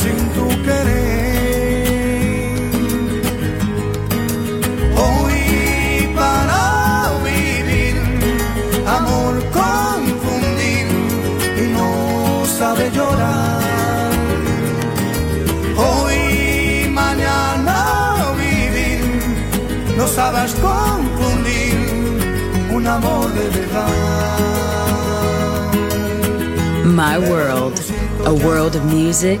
Sin tu querer Hoy para vivir, amor confundir y no sabe llorar. Hoy, mañana vivir, no sabes confundir un amor de verdad. My World, a world of music,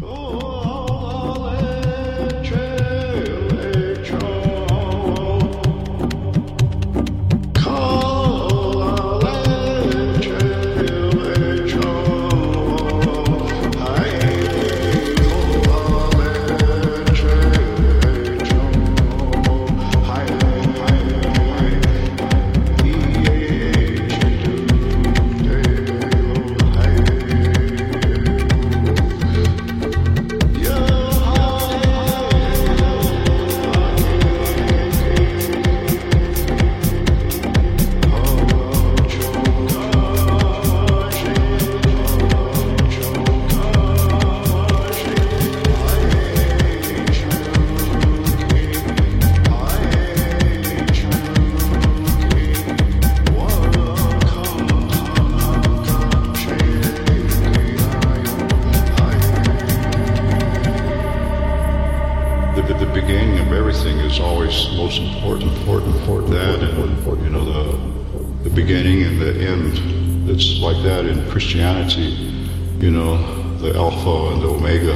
Alpha and the Omega,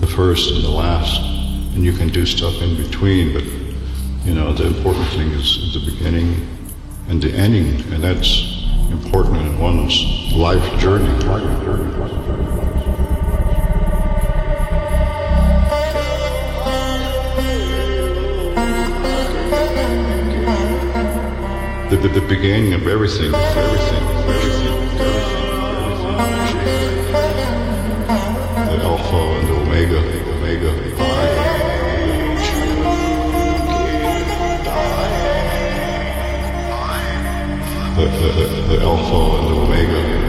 the first and the last, and you can do stuff in between. But you know the important thing is the beginning and the ending, and that's important in one's life journey. Life journey. Life journey. the, the, the beginning of everything, everything, Alpha and Omega, Omega. The, the, the, the Alpha and Omega.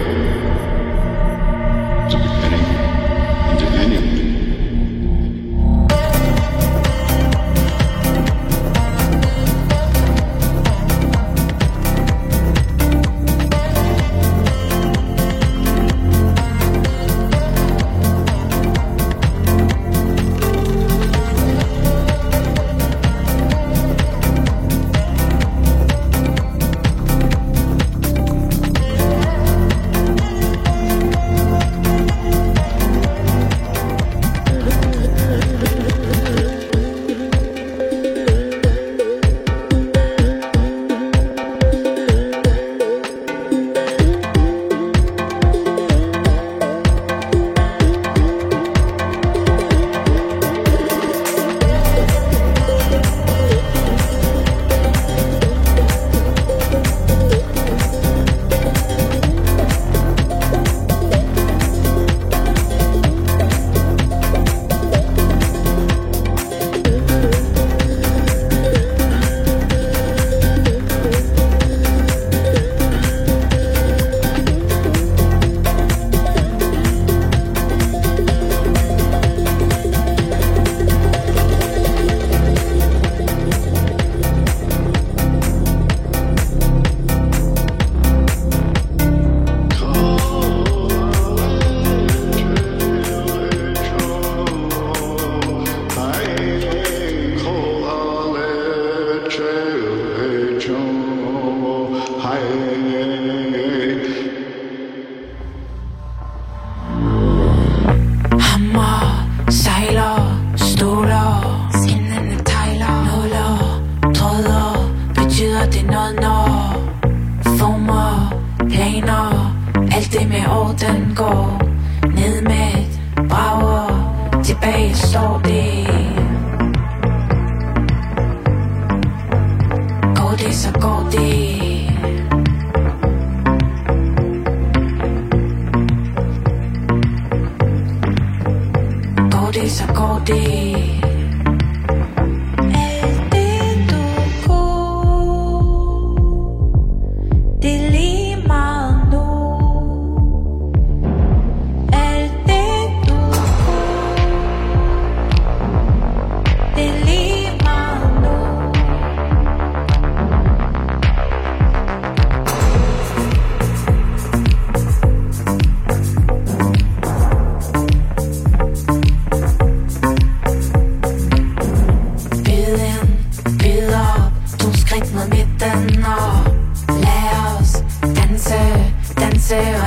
c'est.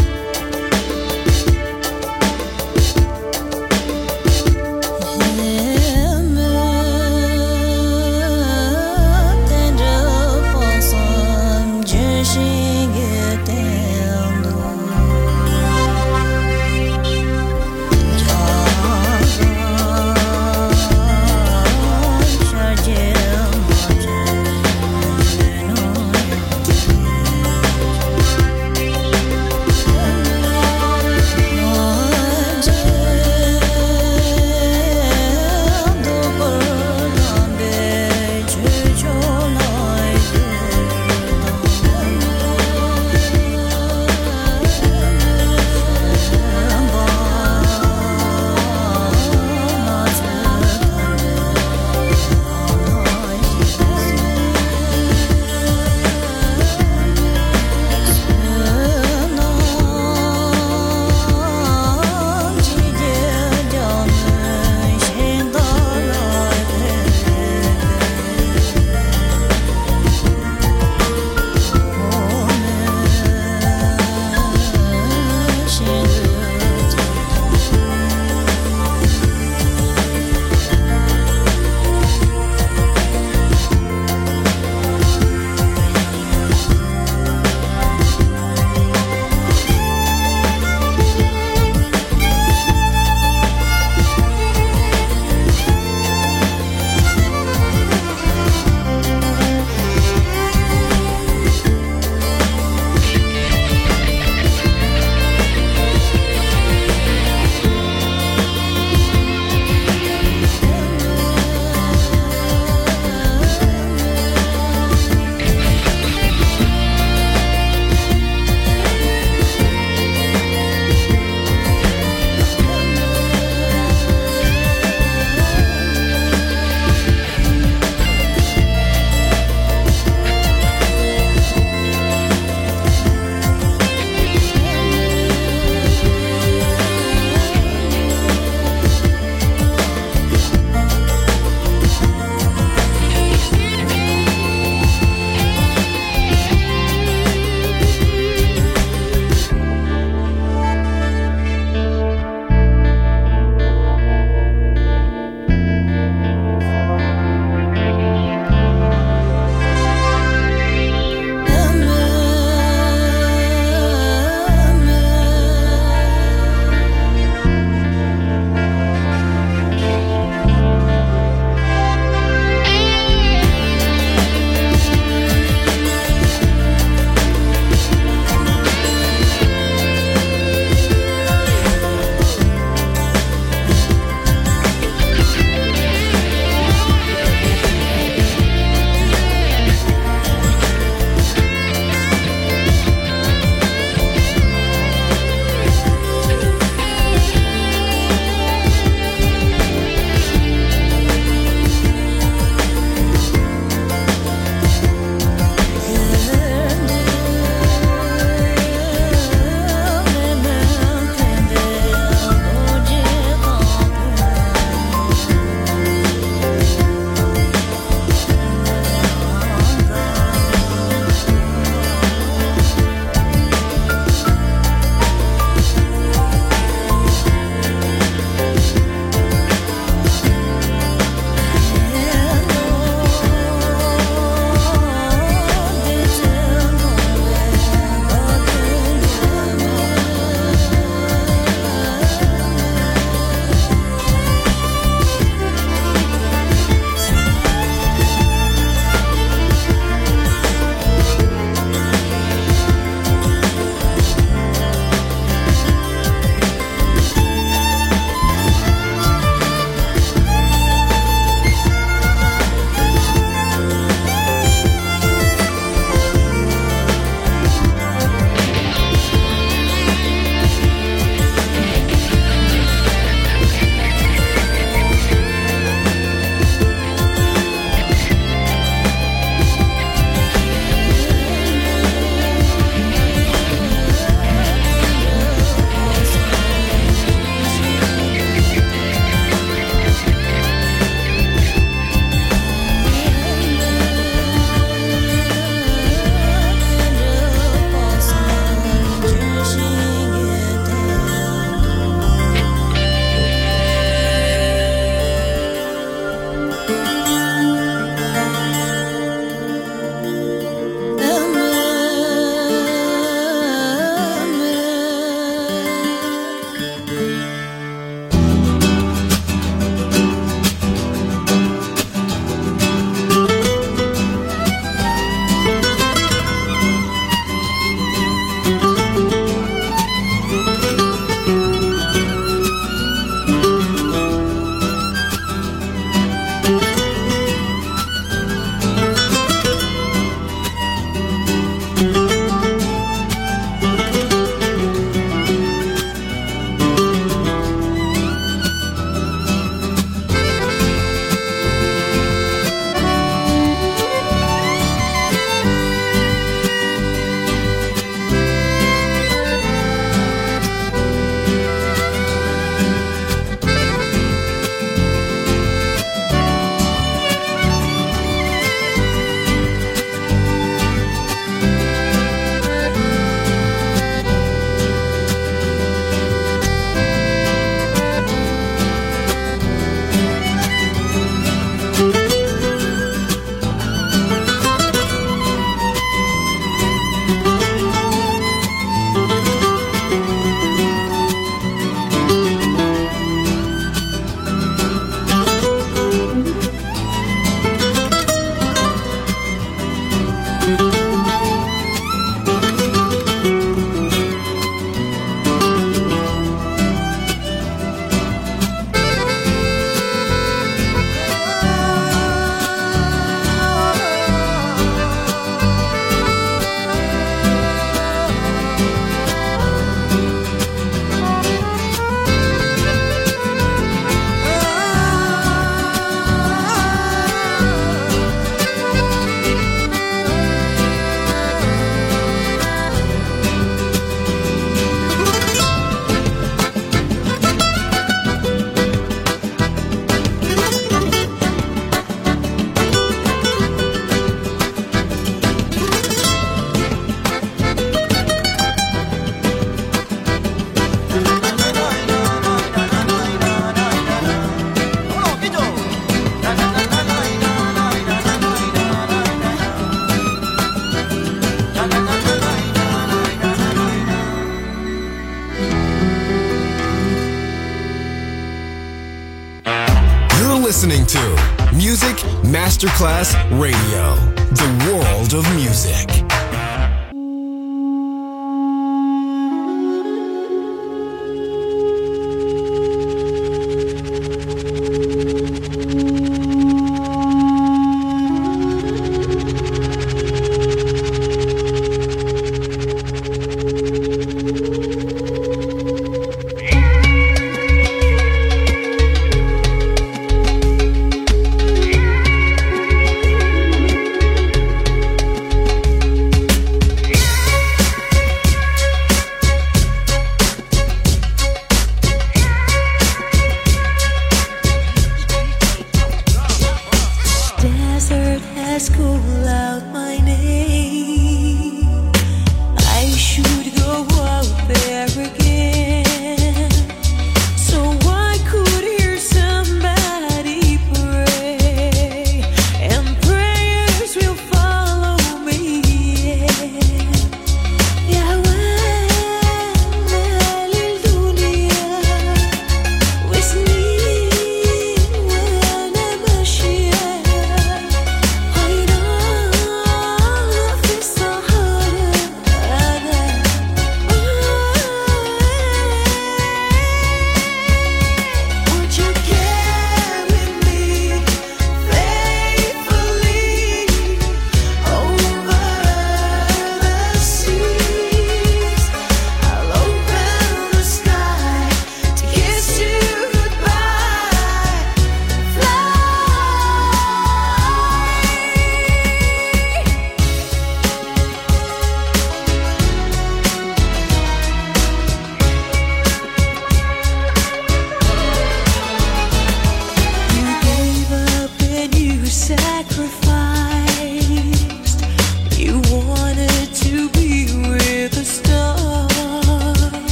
Masterclass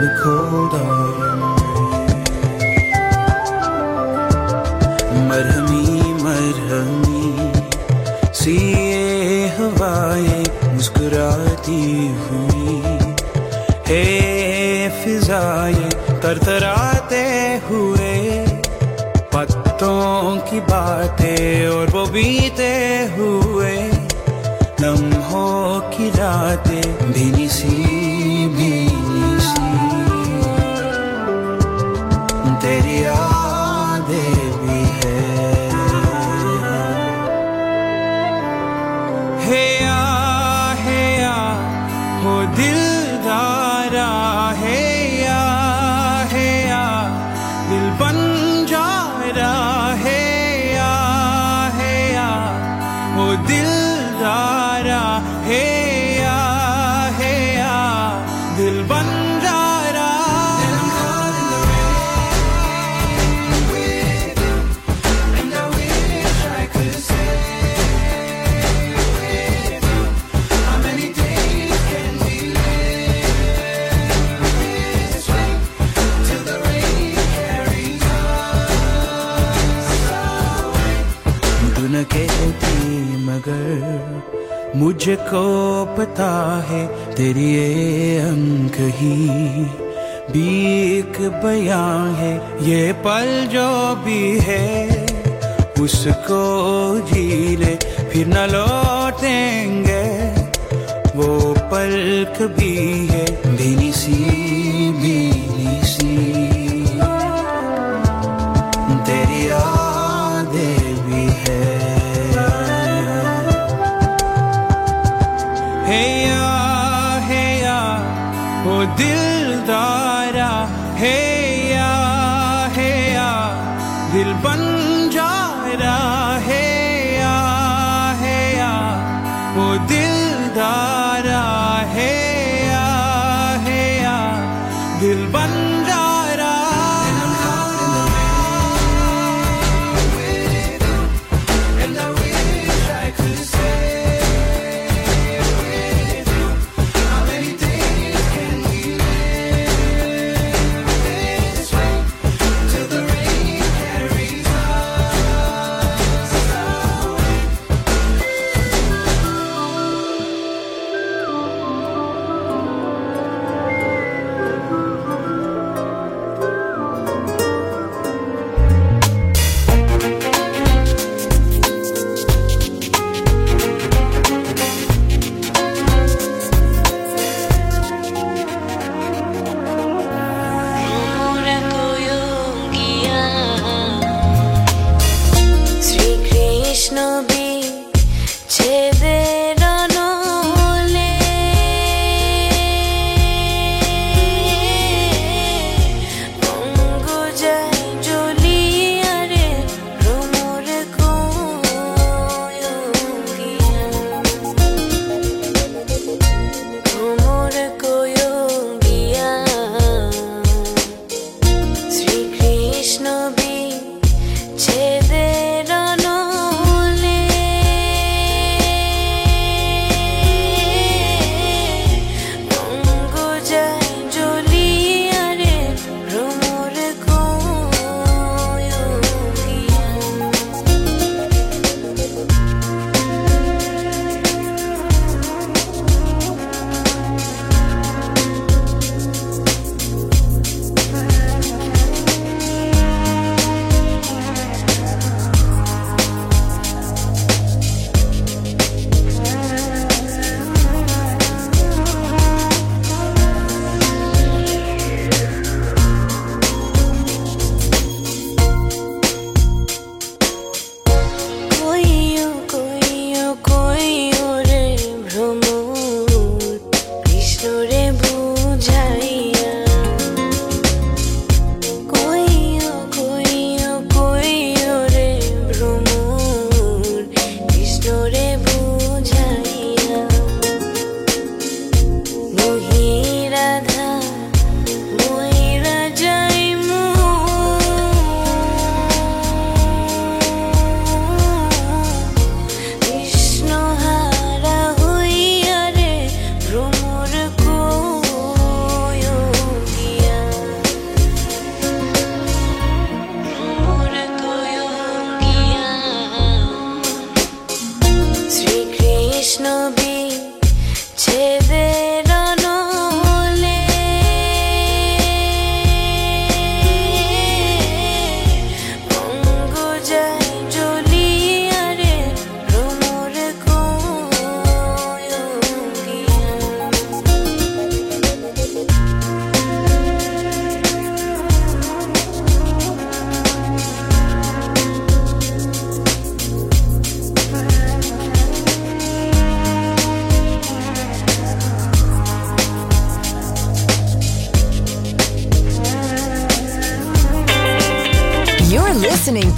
In the cold autumn rain. मरहमी मरहमी सी ये हवाएँ मुस्कुराती हुई। हे फिजाए तरतराते हुए। पत्तों की बातें और वो बीते हुए। लम्हों की रातें भीनी सी मुझको पता है, तेरी ये अंक ही बीक बयां है। ये पल जो भी है, उसको जी ले फिर न लौटेंगे। वो पल कभी